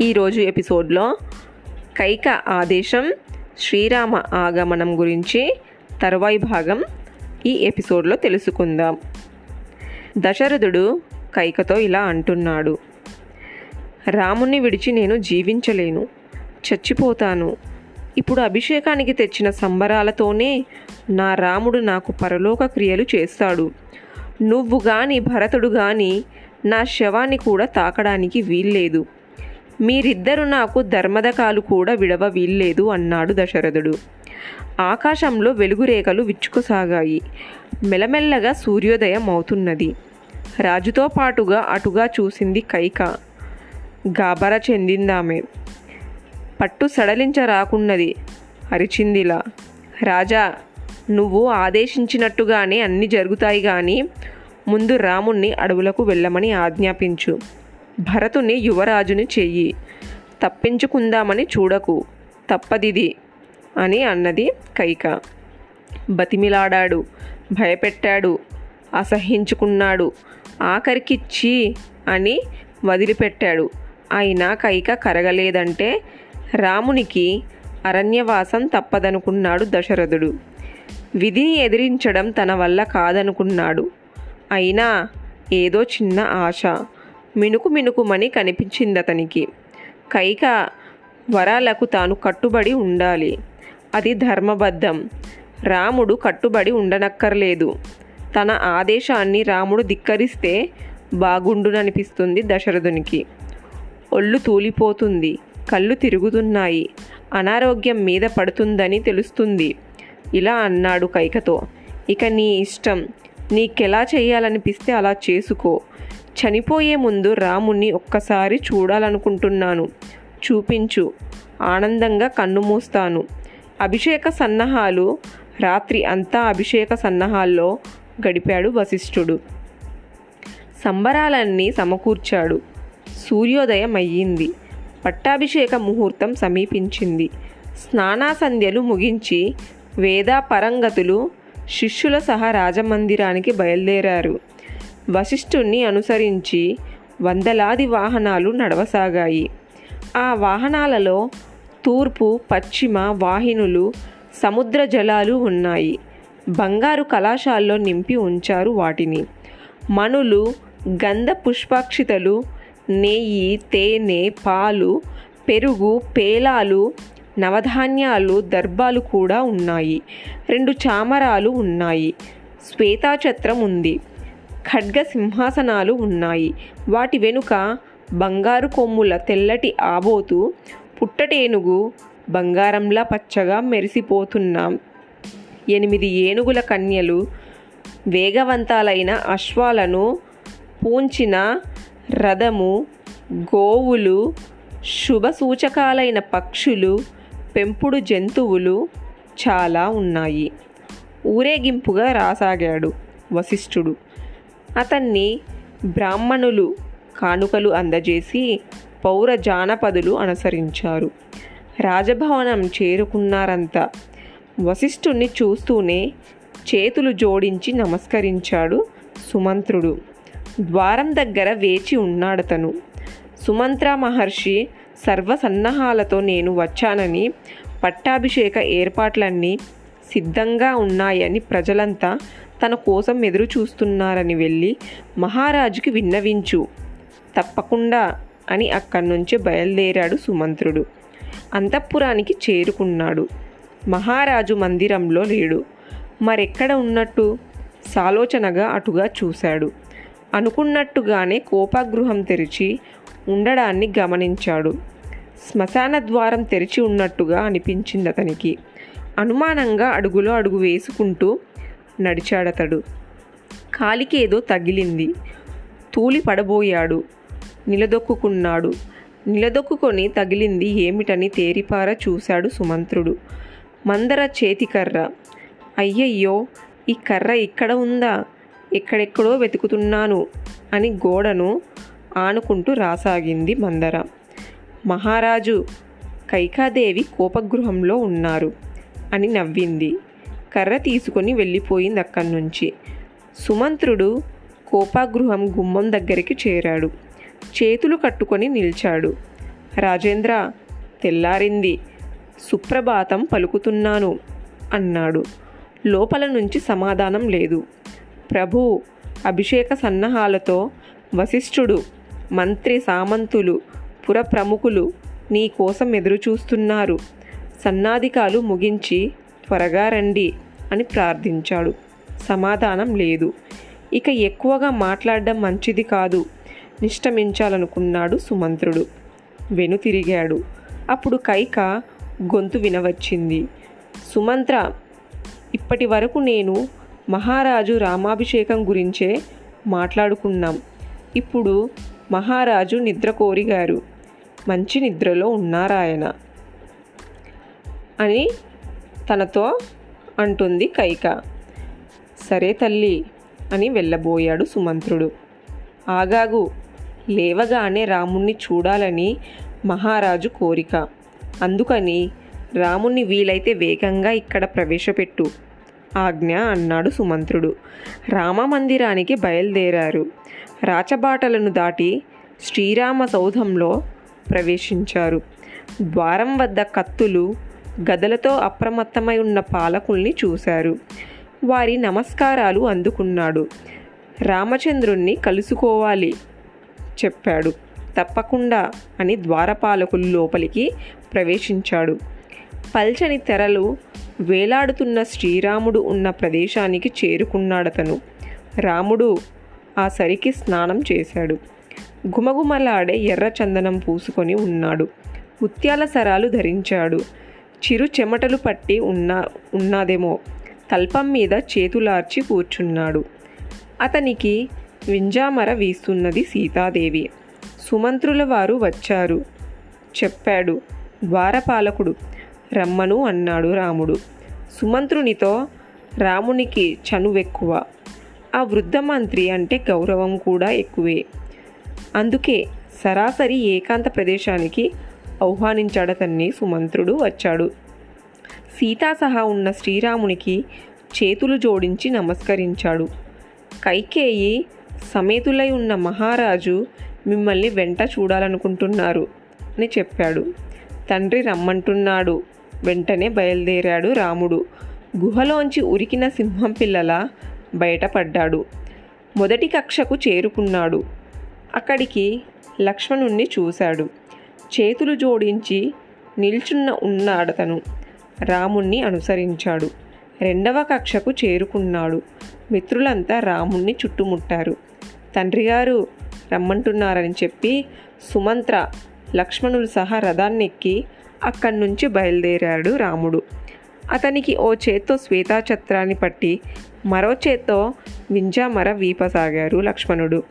ఈరోజు ఎపిసోడ్లో కైక ఆదేశం శ్రీరామ ఆగమనం గురించి తరువాయి భాగం ఈ ఎపిసోడ్లో తెలుసుకుందాం. దశరథుడు కైకతో ఇలా అంటున్నాడు రాముణ్ణి విడిచి నేను జీవించలేను చచ్చిపోతాను. ఇప్పుడు అభిషేకానికి తెచ్చిన సంబరాలతోనే నా రాముడు నాకు పరలోక క్రియలు చేస్తాడు. నువ్వు గాని భరతుడు గాని నా శవాన్ని కూడా తాకడానికి వీల్లేదు. మీరిద్దరు నాకు ధర్మదకాలు కూడా విడవ వీల్లేదు అన్నాడు దశరథుడు. ఆకాశంలో వెలుగురేఖలు విచ్చుకుసాగాయి. మెల్లమెల్లగా సూర్యోదయం అవుతున్నది రాజుతో పాటుగా అటుగా చూసింది కైక. గాబరా చెందిందామె. పట్టు సడలించరాకున్నది అరిచిందిలా. రాజా నువ్వు ఆదేశించినట్టుగానే అన్ని జరుగుతాయి కానీ ముందు రాముణ్ణి అడవులకు వెళ్ళమని ఆజ్ఞాపించు. భరతుని యువరాజుని చెయ్యి. తప్పించుకుందామని చూడకు తప్పదిది అని అన్నది కైక. బతిమిలాడాడు భయపెట్టాడు అసహించుకున్నాడు ఆఖరికిచ్చి అని వదిలిపెట్టాడు. అయినా కైక కరగలేదంటే రామునికి అరణ్యవాసం తప్పదనుకున్నాడు దశరథుడు. విధిని ఎదిరించడం తన వల్ల కాదనుకున్నాడు. అయినా ఏదో చిన్న ఆశ. మినుకు మినుకుమని కనిపించింది అతనికి కైక వరాలకు తాను కట్టుబడి ఉండాలి. అది ధర్మబద్ధం. రాముడు కట్టుబడి ఉండనక్కర్లేదు. తన ఆదేశాన్ని రాముడు ధిక్కరిస్తే బాగుండుననిపిస్తుంది దశరథునికి. ఒళ్ళు తూలిపోతుంది. కళ్ళు తిరుగుతున్నాయి. అనారోగ్యం మీద పడుతుందని తెలుస్తుంది. ఇలా అన్నాడు కైకతో. ఇక నీ ఇష్టం. నీకెలా చేయాలనిపిస్తే అలా చేసుకో. చనిపోయే ముందు రాముణ్ణి ఒక్కసారి చూడాలనుకుంటున్నాను. చూపించు. ఆనందంగా కన్ను మూస్తాను. అభిషేక సన్నాహాలు. రాత్రి అంతా అభిషేక సన్నాహాల్లో గడిపాడు వశిష్ఠుడు. సంబరాలన్నీ సమకూర్చాడు. సూర్యోదయం అయ్యింది పట్టాభిషేక ముహూర్తం సమీపించింది. స్నానాసంధ్యలు ముగించి వేదా పరంగతులు శిష్యుల సహా రాజమందిరానికి బయలుదేరారు. వశిష్ఠుణ్ణి అనుసరించి వందలాది వాహనాలు నడవసాగాయి. ఆ వాహనాలలో తూర్పు పశ్చిమ వాహినులు సముద్ర జలాలు ఉన్నాయి. బంగారు కళాశాల్లో నింపి ఉంచారు వాటిని. మణులు గంధ పుష్పాక్షితలు నెయ్యి తేనె పాలు పెరుగు పేలాలు నవధాన్యాలు దర్భాలు కూడా ఉన్నాయి. రెండు చామరాలు ఉన్నాయి. శ్వేతాఛత్రం ఉంది. ఖడ్గ సింహాసనాలు ఉన్నాయి. వాటి వెనుక బంగారు కొమ్ముల తెల్లటి ఆబోతు పుట్టటేనుగు బంగారంలా పచ్చగా మెరిసిపోతున్న ఎనిమిది ఏనుగుల కన్యలు వేగవంతాలైన అశ్వాలను పూంచిన రథము గోవులు శుభ సూచకాలైన పక్షులు పెంపుడు జంతువులు చాలా ఉన్నాయి. ఊరేగింపుగా రాసాగాడు వశిష్ఠుడు. అతన్ని బ్రాహ్మణులు కానుకలు అందజేసి పౌర జానపదులు అనుసరించారు. రాజభవనం చేరుకున్నారంతా వశిష్ఠుణ్ణి చూస్తూనే చేతులు జోడించి నమస్కరించాడు సుమంత్రుడు. ద్వారం దగ్గర వేచి ఉన్నాడతను. సుమంత్ర మహర్షి సర్వసన్నాహాలతో నేను వచ్చానని పట్టాభిషేక ఏర్పాట్లన్నీ సిద్ధంగా ఉన్నాయని ప్రజలంతా తన కోసం ఎదురు చూస్తున్నారని వెళ్ళి మహారాజుకి విన్నవించు. తప్పకుండా అని అక్కడి నుంచి బయలుదేరాడు సుమంత్రుడు. అంతఃపురానికి చేరుకున్నాడు. మహారాజు మందిరంలో లేడు. మరెక్కడ ఉన్నట్టు? సాలోచనగా అటుగా చూశాడు. అనుకున్నట్టుగానే కోపాగృహం తెరిచి ఉండడాన్ని గమనించాడు. శ్మశాన ద్వారం తెరిచి ఉన్నట్టుగా అనిపించింది అతనికి. అనుమానంగా అడుగులో అడుగు వేసుకుంటూ నడిచాడతడు. కాలికి ఏదో తగిలింది. తూలి పడబోయాడు. నిలదొక్కుకున్నాడు. నిలదొక్కుకొని తగిలింది ఏమిటని తేరిపార చూశాడు సుమంత్రుడు. మందర చేతికర్ర. అయ్యయ్యో ఈ కర్ర ఇక్కడ ఉందా? ఎక్కడెక్కడో వెతుకుతున్నాను అని గోడను ఆనుకుంటూ రాసాగింది మందర. మహారాజు కైకాదేవి కోపగృహంలో ఉన్నారు అని నవ్వింది. కర్ర తీసుకొని వెళ్ళిపోయింది అక్కడి నుంచి. సుమంత్రుడు కోపాగృహం గుమ్మం దగ్గరికి చేరాడు. చేతులు కట్టుకొని నిలిచాడు. రాజేంద్ర తెల్లారింది. సుప్రభాతం పలుకుతున్నాను అన్నాడు. లోపల నుంచి సమాధానం లేదు. ప్రభు అభిషేక సన్నాహాలతో వశిష్ఠుడు మంత్రి సామంతులు పుర ప్రముఖులు నీ కోసం ఎదురుచూస్తున్నారు. సన్నాధికాలు ముగించి త్వరగా రండి. అని ప్రార్థించాడు. సమాధానం లేదు. ఇక ఎక్కువగా మాట్లాడడం మంచిది కాదు. నిష్టమించాలనుకున్నాడు సుమంత్రుడు. వెనుతిరిగాడు అప్పుడు కైక గొంతు వినవచ్చింది. సుమంత్ర ఇప్పటి వరకు నేను మహారాజు రామాభిషేకం గురించే మాట్లాడుకున్నాం. ఇప్పుడు మహారాజు నిద్ర కోరిగారు. మంచి నిద్రలో ఉన్నారాయన అని తనతో అంటుంది కైక. సరే తల్లి అని వెళ్ళబోయాడు సుమంత్రుడు. ఆగాగు లేవగానే రాముణ్ణి చూడాలని మహారాజు కోరిక. అందుకని రాముణ్ణి వీలైతే వేగంగా ఇక్కడ ప్రవేశపెట్టు. ఆజ్ఞ అన్నాడు సుమంత్రుడు. రామ మందిరానికి బయలుదేరారు. రాచబాటలను దాటి శ్రీరామ సౌధంలో ప్రవేశించారు. ద్వారం వద్ద కత్తులు గదలతో అప్రమత్తమై ఉన్న పాలకుల్ని చూశారు. వారి నమస్కారాలు అందుకున్నాడు. రామచంద్రుణ్ణి కలుసుకోవాలి చెప్పాడు. తప్పకుండా అని ద్వారపాలకులు లోపలికి ప్రవేశించాడు. పల్చని తెరలు వేలాడుతున్న శ్రీరాముడు ఉన్న ప్రదేశానికి చేరుకున్నాడతను. రాముడు ఆ సరికి స్నానం చేశాడు. గుమగుమలాడే ఎర్ర చందనం పూసుకొని ఉన్నాడు. ముత్యాల సరాలు ధరించాడు. చిరు చెమటలు పట్టి ఉన్నా ఉన్నాదేమో. తల్పం మీద చేతులార్చి కూర్చున్నాడు. అతనికి వింజామర వీస్తున్నది సీతాదేవి. సుమంత్రుల వారు వచ్చారు. చెప్పాడు. ద్వారపాలకుడు. రమ్మను అన్నాడు రాముడు. సుమంత్రునితో రామునికి చనువెక్కువ. ఆ వృద్ధ మంత్రి అంటే గౌరవం కూడా ఎక్కువే. అందుకే సరాసరి ఏకాంత ప్రదేశానికి ఆహ్వానించాడతన్ని సుమంత్రుడు వచ్చాడు. సీతా సహా ఉన్న శ్రీరామునికి చేతులు జోడించి నమస్కరించాడు. కైకేయి సమేతులై ఉన్న మహారాజు మిమ్మల్ని వెంట చూడాలనుకుంటున్నారు అని చెప్పాడు. తండ్రి రమ్మంటున్నాడు. వెంటనే బయలుదేరాడు రాముడు. గుహలోంచి ఉరికిన సింహం పిల్లల బయటపడ్డాడు. మొదటి కక్షకు చేరుకున్నాడు. అక్కడికి లక్ష్మణుణ్ణి చూశాడు. చేతులు జోడించి నిల్చున్న ఉన్నాడతను. రాముణ్ణి అనుసరించాడు. రెండవ కక్షకు చేరుకున్నాడు. మిత్రులంతా రాముణ్ణి చుట్టుముట్టారు. తండ్రిగారు రమ్మంటున్నారని చెప్పి సుమంత్ర లక్ష్మణులు సహా రథాన్నెక్కి అక్కడి నుంచి బయలుదేరాడు రాముడు. అతనికి ఓ చేత్తో శ్వేతాఛత్రాన్ని పట్టి మరో చేత్తో వింజామర వీపసాగారు లక్ష్మణుడు.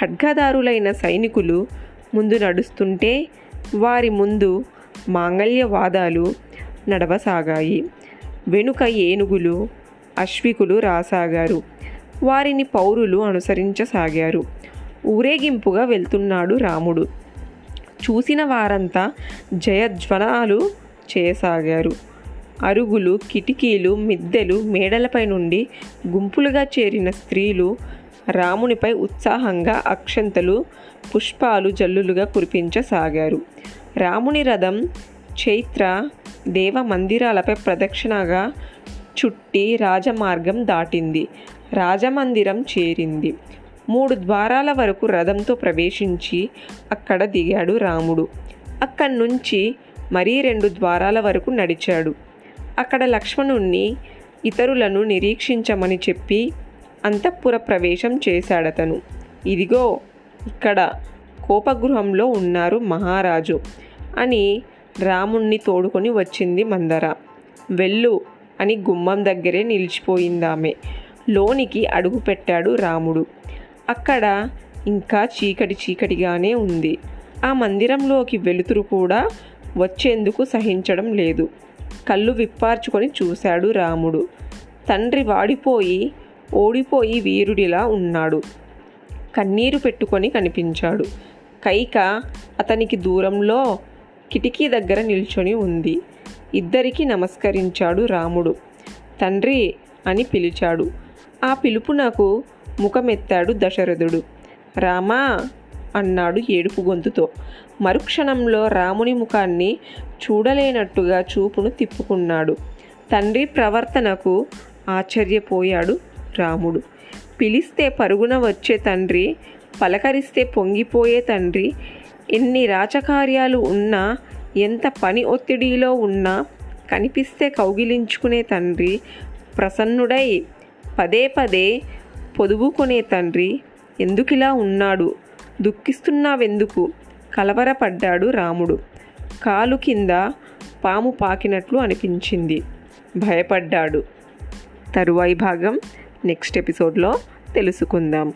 ఖడ్గదారులైన సైనికులు ముందు నడుస్తుంటే వారి ముందు మాంగళ్యవాదాలు నడవసాగాయి. వెనుక ఏనుగులు అశ్వికులు రాసాగారు. వారిని పౌరులు అనుసరించసాగారు. ఊరేగింపుగా వెళ్తున్నాడు రాముడు. చూసిన వారంతా జయజ్వనాలు చేయసాగారు. అరుగులు కిటికీలు మిద్దెలు మేడలపై నుండి గుంపులుగా చేరిన స్త్రీలు రామునిపై ఉత్సాహంగా అక్షంతలు పుష్పాలు జల్లులుగా కురిపించసాగారు. రాముని రథం చైత్ర దేవ మందిరాలపై ప్రదక్షిణగా చుట్టి రాజమార్గం దాటింది. రాజమందిరం చేరింది. మూడు ద్వారాల వరకు రథంతో ప్రవేశించి అక్కడ దిగాడు రాముడు. అక్కడి నుంచి మరీ రెండు ద్వారాల వరకు నడిచాడు. అక్కడ లక్ష్మణుణ్ణి ఇతరులను నిరీక్షించమని చెప్పి అంతఃపుర ప్రవేశం చేశాడతను. ఇదిగో ఇక్కడ కోపగృహంలో ఉన్నారు మహారాజు అని రాముణ్ణి తోడుకొని వచ్చింది మందర. వెళ్ళు అని గుమ్మం దగ్గరే నిలిచిపోయిందామె. లోనికి అడుగు పెట్టాడు రాముడు. అక్కడ ఇంకా చీకటి చీకటిగానే ఉంది. ఆ మందిరంలోకి వెలుతురు కూడా వచ్చేందుకు సహించడం లేదు. కళ్ళు విప్పార్చుకొని చూశాడు రాముడు. తండ్రి వాడిపోయి ఓడిపోయి వీరుడిలా ఉన్నాడు. కన్నీరు పెట్టుకొని కనిపించాడు. కైక అతనికి దూరంలో కిటికీ దగ్గర నిల్చొని ఉంది. ఇద్దరికి నమస్కరించాడు రాముడు. తండ్రి అని పిలిచాడు. ఆ పిలుపునకు ముఖమెత్తాడు దశరథుడు. రామా అన్నాడు ఏడుపు గొంతుతో. మరుక్షణంలో రాముని ముఖాన్ని చూడలేనట్టుగా చూపును తిప్పుకున్నాడు. తండ్రి ప్రవర్తనకు ఆశ్చర్యపోయాడు రాముడు. పిలిస్తే పరుగున వచ్చే తండ్రి పలకరిస్తే పొంగిపోయే తండ్రి ఎన్ని రాచకార్యాలు ఉన్నా ఎంత పని ఒత్తిడిలో ఉన్నా కనిపిస్తే కౌగిలించుకునే తండ్రి ప్రసన్నుడై పదే పదే పొదువుకునే తండ్రి ఎందుకిలా ఉన్నాడు? దుఃఖిస్తున్నావెందుకు? కలవరపడ్డాడు రాముడు. కాలు కింద పాము పాకినట్లు అనిపించింది. భయపడ్డాడు. తరువాయి భాగం నెక్స్ట్ ఎపిసోడ్లో తెలుసుకుందాం.